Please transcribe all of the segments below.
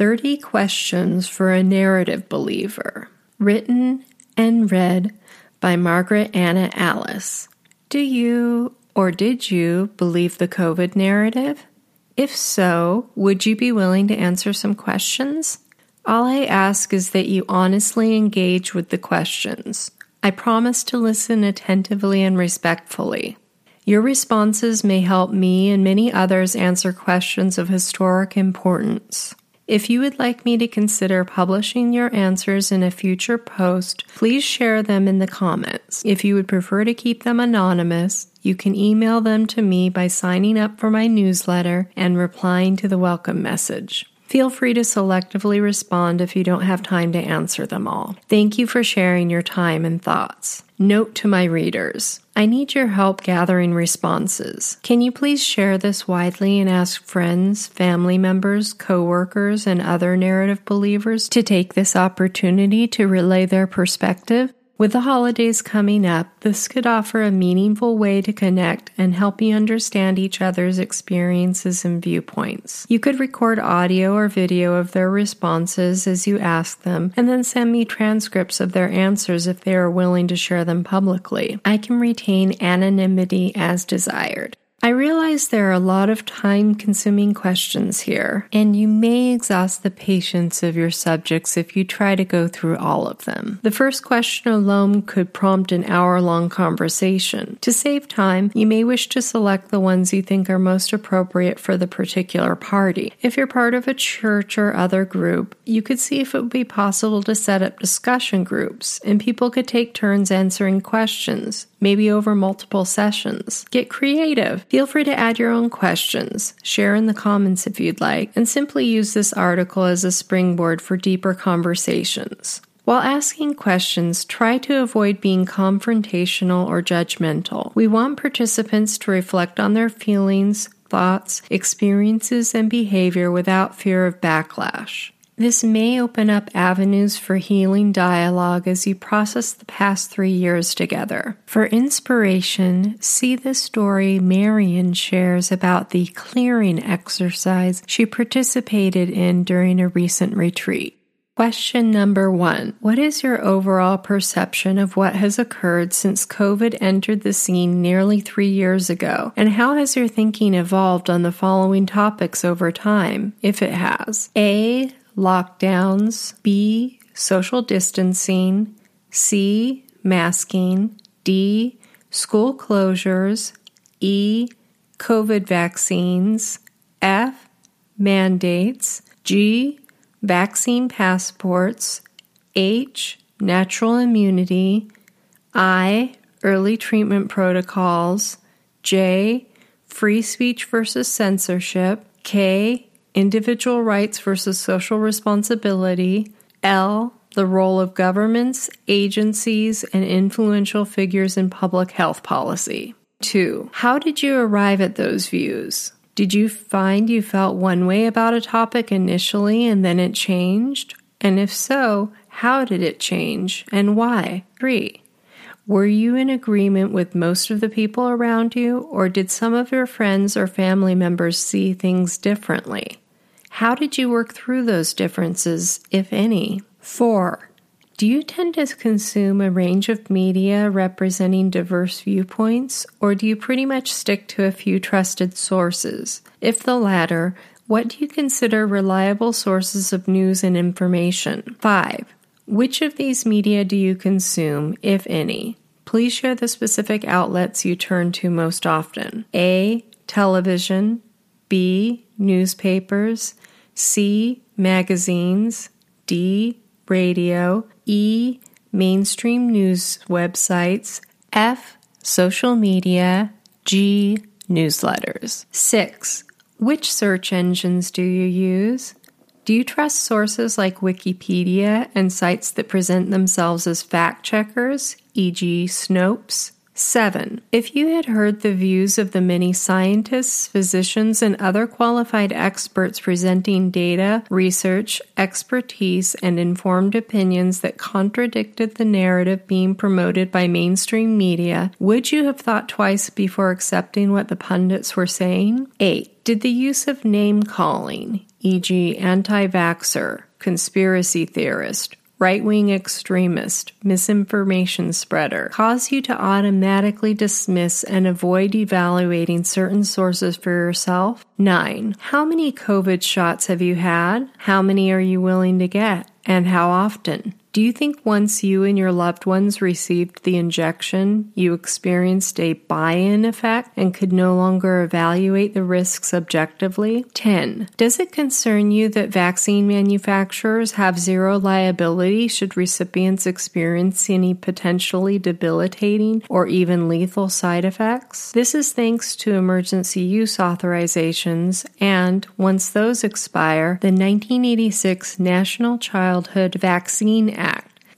30 Questions for a Narrative Believer, written and read by Margaret Anna Alice. Do you or did you believe the COVID narrative? If so, would you be willing to answer some questions? All I ask is that you honestly engage with the questions. I promise to listen attentively and respectfully. Your responses may help me and many others answer questions of historic importance. If you would like me to consider publishing your answers in a future post, please share them in the comments. If you would prefer to keep them anonymous, you can email them to me by signing up for my newsletter and replying to the welcome message. Feel free to selectively respond if you don't have time to answer them all. Thank you for sharing your time and thoughts. Note to my readers I need your help gathering responses. Can you please share this widely and ask friends, family members, coworkers, and other narrative believers to take this opportunity to relay their perspective? With the holidays coming up, this could offer a meaningful way to connect and help you understand each other's experiences and viewpoints. You could record audio or video of their responses as you ask them, and then send me transcripts of their answers if they are willing to share them publicly. I can retain anonymity as desired. I realize there are a lot of time consuming questions here, and you may exhaust the patience of your subjects if you try to go through all of them. The first question alone could prompt an hour long conversation. To save time, you may wish to select the ones you think are most appropriate for the particular party. If you're part of a church or other group, you could see if it would be possible to set up discussion groups, and people could take turns answering questions, maybe over multiple sessions. Get creative. Feel free to add your own questions, share in the comments if you'd like, and simply use this article as a springboard for deeper conversations. While asking questions, try to avoid being confrontational or judgmental. We want participants to reflect on their feelings, thoughts, experiences, and behavior without fear of backlash. This may open up avenues for healing dialogue as you process the past three years together. For inspiration, see the story Marion shares about the clearing exercise she participated in during a recent retreat. Question number one What is your overall perception of what has occurred since COVID entered the scene nearly three years ago? And how has your thinking evolved on the following topics over time, if it has? A lockdowns, B, social distancing, C, masking, D, school closures, E, COVID vaccines, F, mandates, G, vaccine passports, H, natural immunity, I, early treatment protocols, J, free speech versus censorship, K, individual rights versus social responsibility, L, the role of governments, agencies, and influential figures in public health policy. 2. How did you arrive at those views? Did you find you felt one way about a topic initially and then it changed? And if so, how did it change and why? 3. Were you in agreement with most of the people around you, or did some of your friends or family members see things differently? How did you work through those differences, if any? 4. Do you tend to consume a range of media representing diverse viewpoints, or do you pretty much stick to a few trusted sources? If the latter, what do you consider reliable sources of news and information? 5. Which of these media do you consume, if any? Please share the specific outlets you turn to most often. A. Television. B. Newspapers. C. Magazines. D. Radio. E. Mainstream news websites. F. Social media. G. Newsletters. 6. Which search engines do you use? Do you trust sources like Wikipedia and sites that present themselves as fact checkers, e.g., Snopes? 7. If you had heard the views of the many scientists, physicians, and other qualified experts presenting data, research, expertise, and informed opinions that contradicted the narrative being promoted by mainstream media, would you have thought twice before accepting what the pundits were saying? 8. Did the use of name calling, e.g., anti vaxxer, conspiracy theorist, right wing extremist, misinformation spreader, cause you to automatically dismiss and avoid evaluating certain sources for yourself? 9. How many COVID shots have you had? How many are you willing to get? And how often? Do you think once you and your loved ones received the injection, you experienced a buy in effect and could no longer evaluate the risks objectively? 10. Does it concern you that vaccine manufacturers have zero liability should recipients experience any potentially debilitating or even lethal side effects? This is thanks to emergency use authorizations and, once those expire, the 1986 National Childhood Vaccine Act,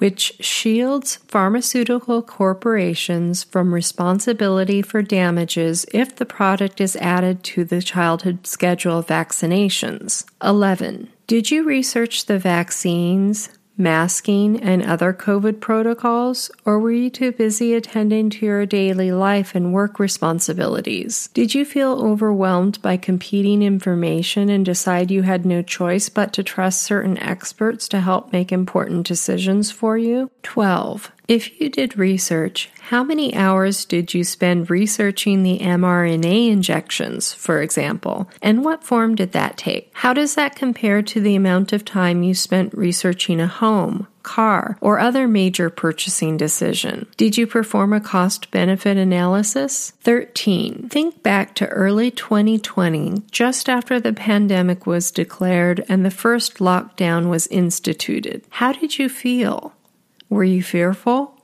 which shields pharmaceutical corporations from responsibility for damages if the product is added to the childhood schedule of vaccinations. 11. Did you research the vaccines, masking, and other COVID protocols, or were you too busy attending to your daily life and work responsibilities? Did you feel overwhelmed by competing information and decide you had no choice but to trust certain experts to help make important decisions for you? 12. If you did research, how many hours did you spend researching the mRNA injections, for example, and what form did that take? How does that compare to the amount of time you spent researching a home, car, or other major purchasing decision? Did you perform a cost benefit analysis? 13. Think back to early 2020, just after the pandemic was declared and the first lockdown was instituted. How did you feel? Were you fearful?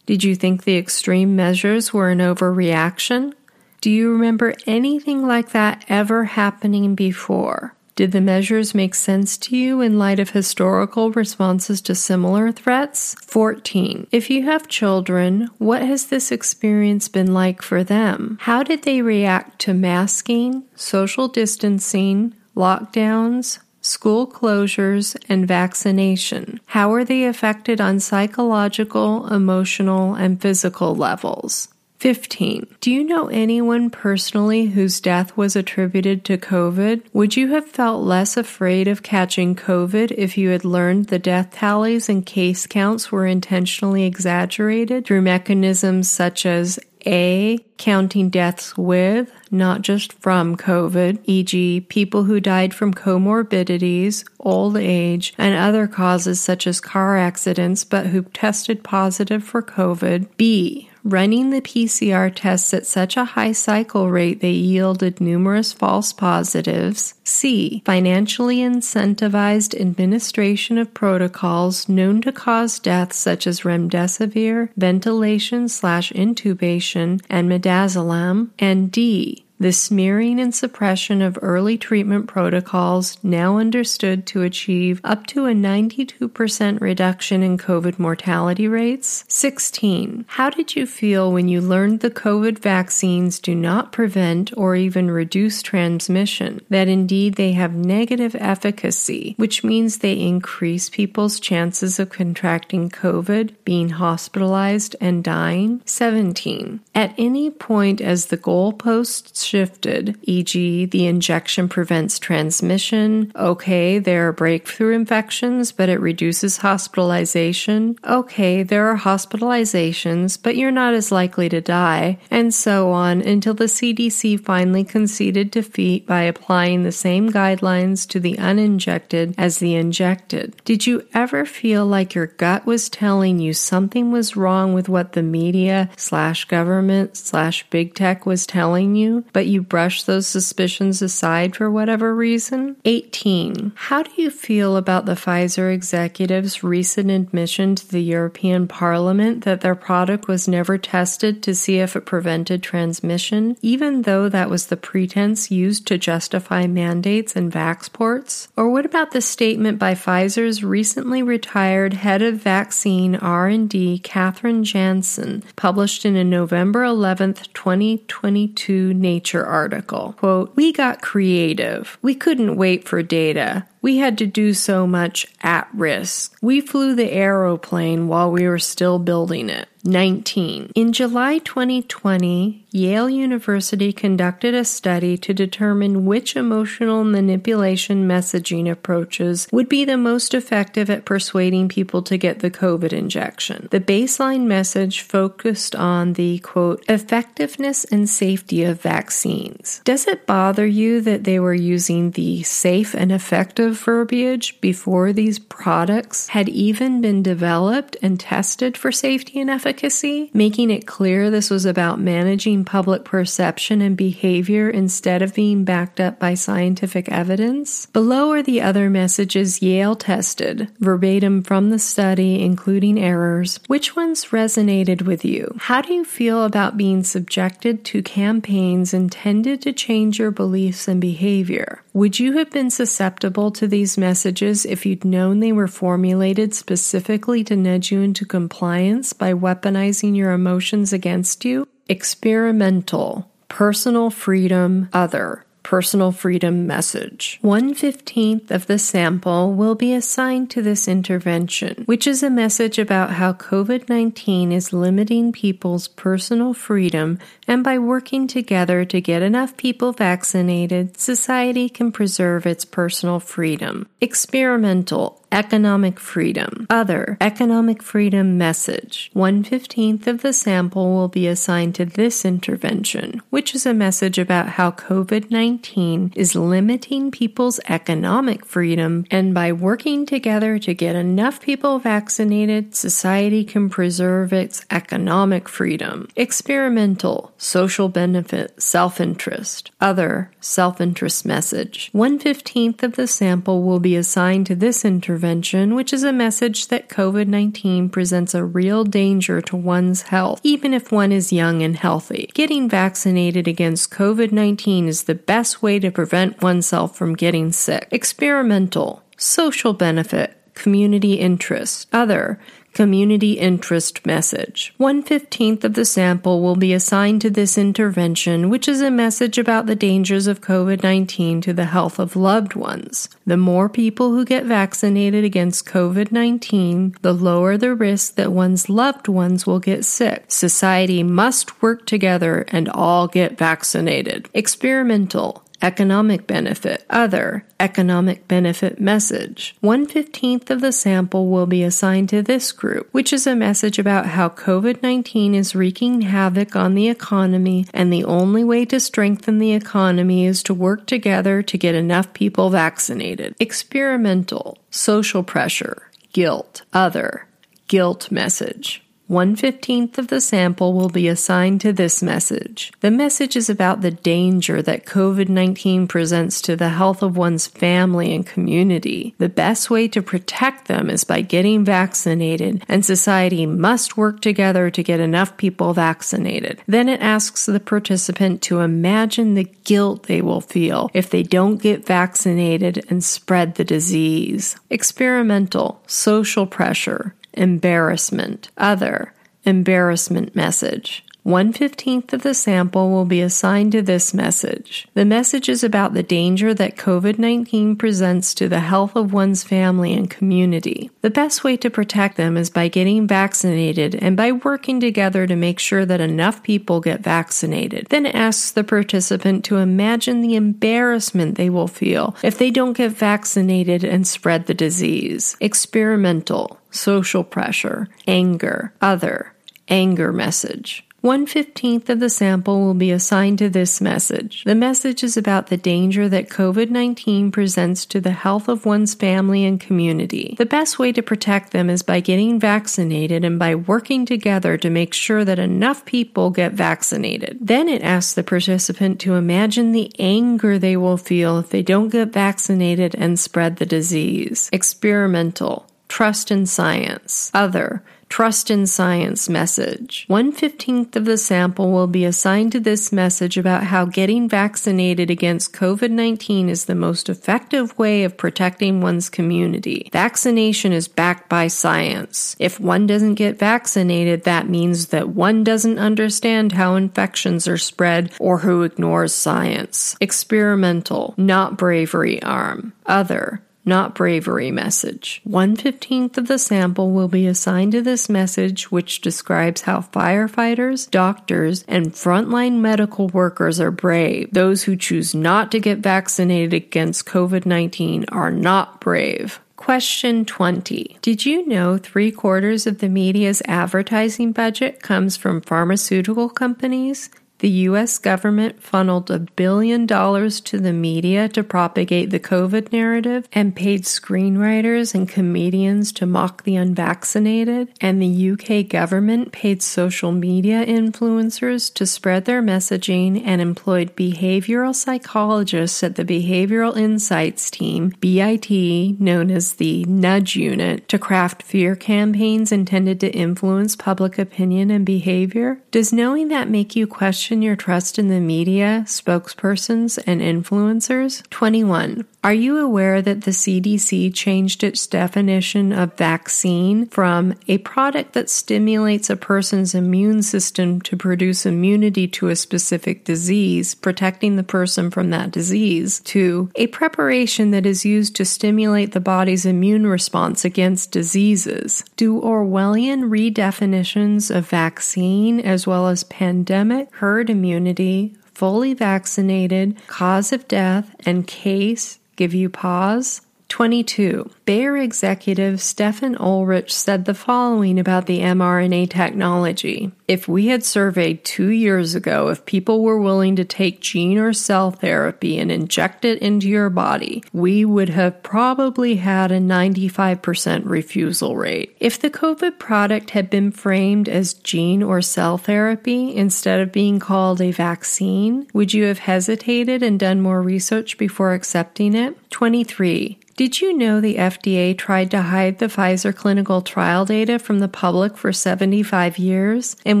Did you think the extreme measures were an overreaction? Do you remember anything like that ever happening before? Did the measures make sense to you in light of historical responses to similar threats? 14. If you have children, what has this experience been like for them? How did they react to masking, social distancing, lockdowns, school closures, and vaccination. How are they affected on psychological, emotional, and physical levels? 15. Do you know anyone personally whose death was attributed to COVID? Would you have felt less afraid of catching COVID if you had learned the death tallies and case counts were intentionally exaggerated through mechanisms such as a. Counting deaths with, not just from COVID, e.g., people who died from comorbidities, old age, and other causes such as car accidents but who tested positive for COVID. B running the PCR tests at such a high cycle rate they yielded numerous false positives. C. Financially incentivized administration of protocols known to cause deaths such as remdesivir, ventilation slash intubation, and midazolam. And D the smearing and suppression of early treatment protocols now understood to achieve up to a 92% reduction in COVID mortality rates. 16. How did you feel when you learned the COVID vaccines do not prevent or even reduce transmission, that indeed they have negative efficacy, which means they increase people's chances of contracting COVID, being hospitalized, and dying? 17. At any point as the goalposts shifted, e.g., the injection prevents transmission. Okay, there are breakthrough infections, but it reduces hospitalization. Okay, there are hospitalizations, but you're not as likely to die. And so on until the CDC finally conceded defeat by applying the same guidelines to the uninjected as the injected. Did you ever feel like your gut was telling you something was wrong with what the media slash government slash big tech was telling you, but you brush those suspicions aside for whatever reason? 18. How do you feel about the Pfizer executives' recent admission to the European Parliament that their product was never tested to see if it prevented transmission, even though that was the pretense used to justify mandates and vaxports? Or what about the statement by Pfizer's recently retired head of vaccine R&D, Kathrin Jansen, published in a November 11th, 2022 Nature article. Quote, We got creative. We couldn't wait for data. We had to do so much at risk. We flew the aeroplane while we were still building it. 19. In July 2020, Yale University conducted a study to determine which emotional manipulation messaging approaches would be the most effective at persuading people to get the COVID injection. The baseline message focused on the quote, effectiveness and safety of vaccines. Does it bother you that they were using the safe and effective verbiage before these products had even been developed and tested for safety and efficacy? making it clear this was about managing public perception and behavior instead of being backed up by scientific evidence. Below are the other messages Yale tested, verbatim from the study, including errors. Which ones resonated with you? How do you feel about being subjected to campaigns intended to change your beliefs and behavior? Would you have been susceptible to these messages if you'd known they were formulated specifically to nudge you into compliance by weaponizing your emotions against you. Experimental, personal freedom, other personal freedom message. One fifteenth of the sample will be assigned to this intervention, which is a message about how COVID 19 is limiting people's personal freedom, and by working together to get enough people vaccinated, society can preserve its personal freedom. Experimental, economic freedom. Other, economic freedom message. One fifteenth of the sample will be assigned to this intervention, which is a message about how COVID 19 is limiting people's economic freedom, and by working together to get enough people vaccinated, society can preserve its economic freedom. Experimental, social benefit, self interest. Other, self interest message. One fifteenth of the sample will be assigned to this intervention intervention, which is a message that COVID 19 presents a real danger to one's health, even if one is young and healthy. Getting vaccinated against COVID 19 is the best way to prevent oneself from getting sick. Experimental, social benefit, community interest. Other, community interest message. One fifteenth of the sample will be assigned to this intervention, which is a message about the dangers of COVID 19 to the health of loved ones. The more people who get vaccinated against COVID 19, the lower the risk that one's loved ones will get sick. Society must work together and all get vaccinated. Experimental economic benefit, other, economic benefit message. One fifteenth of the sample will be assigned to this group, which is a message about how COVID 19 is wreaking havoc on the economy, and the only way to strengthen the economy is to work together to get enough people vaccinated. Experimental, social pressure, guilt, other, guilt message. One fifteenth of the sample will be assigned to this message. The message is about the danger that COVID 19 presents to the health of one's family and community. The best way to protect them is by getting vaccinated, and society must work together to get enough people vaccinated. Then it asks the participant to imagine the guilt they will feel if they don't get vaccinated and spread the disease. Experimental, social pressure embarrassment, other, embarrassment message. One fifteenth of the sample will be assigned to this message. The message is about the danger that COVID 19 presents to the health of one's family and community. The best way to protect them is by getting vaccinated and by working together to make sure that enough people get vaccinated. Then asks the participant to imagine the embarrassment they will feel if they don't get vaccinated and spread the disease. Experimental, social pressure, anger, other, anger message. One fifteenth of the sample will be assigned to this message. The message is about the danger that COVID 19 presents to the health of one's family and community. The best way to protect them is by getting vaccinated and by working together to make sure that enough people get vaccinated. Then it asks the participant to imagine the anger they will feel if they don't get vaccinated and spread the disease. Experimental trust in science. Other, trust in science message. One fifteenth of the sample will be assigned to this message about how getting vaccinated against COVID 19 is the most effective way of protecting one's community. Vaccination is backed by science. If one doesn't get vaccinated, that means that one doesn't understand how infections are spread or who ignores science. Experimental, not bravery arm. Other, not bravery message. One fifteenth of the sample will be assigned to this message, which describes how firefighters, doctors, and frontline medical workers are brave. Those who choose not to get vaccinated against COVID 19 are not brave. Question 20. Did you know three quarters of the media's advertising budget comes from pharmaceutical companies? The U.S. government funneled a billion dollars to the media to propagate the COVID narrative and paid screenwriters and comedians to mock the unvaccinated. And the UK government paid social media influencers to spread their messaging and employed behavioral psychologists at the Behavioral Insights Team, BIT, known as the Nudge Unit, to craft fear campaigns intended to influence public opinion and behavior. Does knowing that make you question? Question your trust in the media, spokespersons, and influencers? 21. Are you aware that the CDC changed its definition of vaccine from a product that stimulates a person's immune system to produce immunity to a specific disease, protecting the person from that disease, to a preparation that is used to stimulate the body's immune response against diseases? Do Orwellian redefinitions of vaccine as well as pandemic herd immunity, fully vaccinated, cause of death, and case give you pause? 22. Bayer executive Stefan Oelrich said the following about the mRNA technology. If we had surveyed two years ago if people were willing to take gene or cell therapy and inject it into your body, we would have probably had a 95% refusal rate. If the COVID product had been framed as gene or cell therapy instead of being called a vaccine, would you have hesitated and done more research before accepting it? 23. Did you know the FDA tried to hide the Pfizer clinical trial data from the public for 75 years? And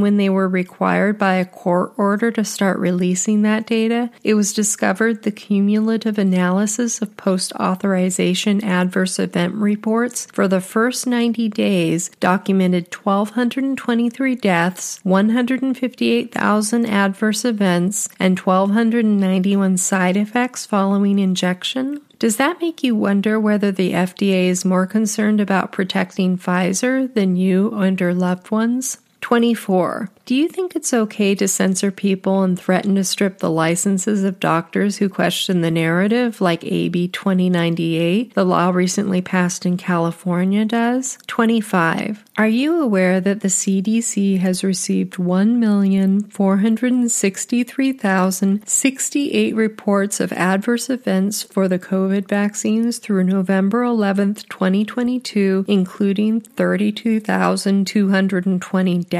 when they were required by a court order to start releasing that data, it was discovered the cumulative analysis of post authorization adverse event reports for the first 90 days documented 1,223 deaths, 158,000 adverse events, and 1,291 side effects following injection? Does that make you wonder whether the FDA is more concerned about protecting Pfizer than you and your loved ones? 24. Do you think it's okay to censor people and threaten to strip the licenses of doctors who question the narrative, like AB 2098, the law recently passed in California, does? 25. Are you aware that the CDC has received 1,463,068 reports of adverse events for the COVID vaccines through November 11, 2022, including 32,220 deaths,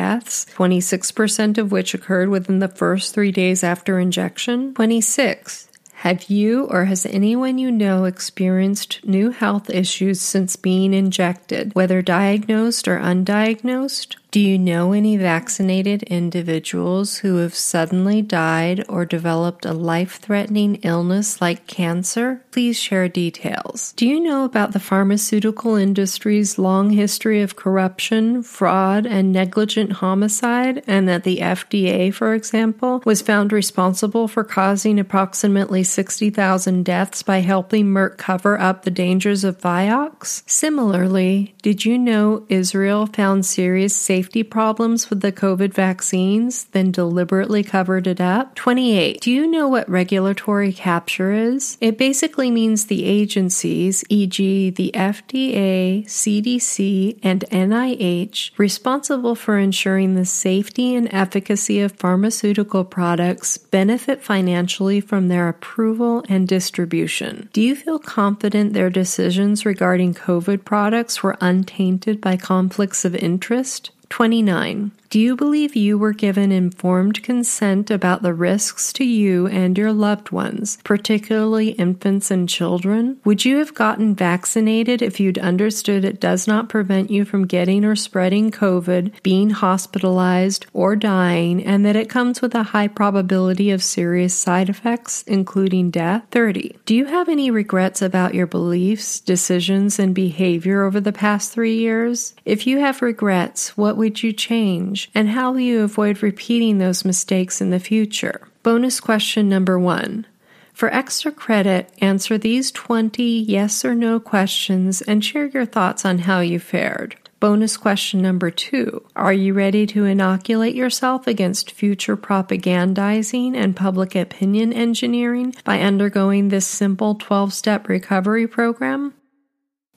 26 6% of which occurred within the first three days after injection. 26. Have you or has anyone you know experienced new health issues since being injected, whether diagnosed or undiagnosed? Do you know any vaccinated individuals who have suddenly died or developed a life threatening illness like cancer? Please share details. Do you know about the pharmaceutical industry's long history of corruption, fraud, and negligent homicide, and that the FDA, for example, was found responsible for causing approximately 60,000 deaths by helping Merck cover up the dangers of Vioxx? Similarly, did you know Israel found serious safety safety problems with the COVID vaccines, then deliberately covered it up? 28. Do you know what regulatory capture is? It basically means the agencies, e.g., the FDA, CDC, and NIH, responsible for ensuring the safety and efficacy of pharmaceutical products benefit financially from their approval and distribution. Do you feel confident their decisions regarding COVID products were untainted by conflicts of interest? 29. Do you believe you were given informed consent about the risks to you and your loved ones, particularly infants and children? Would you have gotten vaccinated if you'd understood it does not prevent you from getting or spreading COVID, being hospitalized, or dying, and that it comes with a high probability of serious side effects, including death? 30. Do you have any regrets about your beliefs, decisions, and behavior over the past three years? If you have regrets, what would you change? Change, and how will you avoid repeating those mistakes in the future? Bonus question number one. For extra credit, answer these 20 yes or no questions and share your thoughts on how you fared. Bonus question number two Are you ready to inoculate yourself against future propagandizing and public opinion engineering by undergoing this simple 12 step recovery program?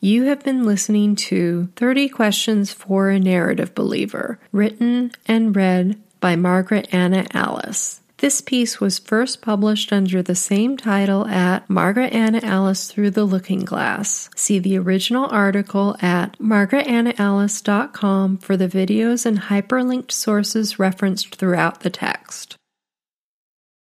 You have been listening to 30 Questions for a Narrative Believer, written and read by Margaret Anna Alice. This piece was first published under the same title at Margaret Anna Alice Through the Looking Glass. See the original article at margaretannaalice.com for the videos and hyperlinked sources referenced throughout the text.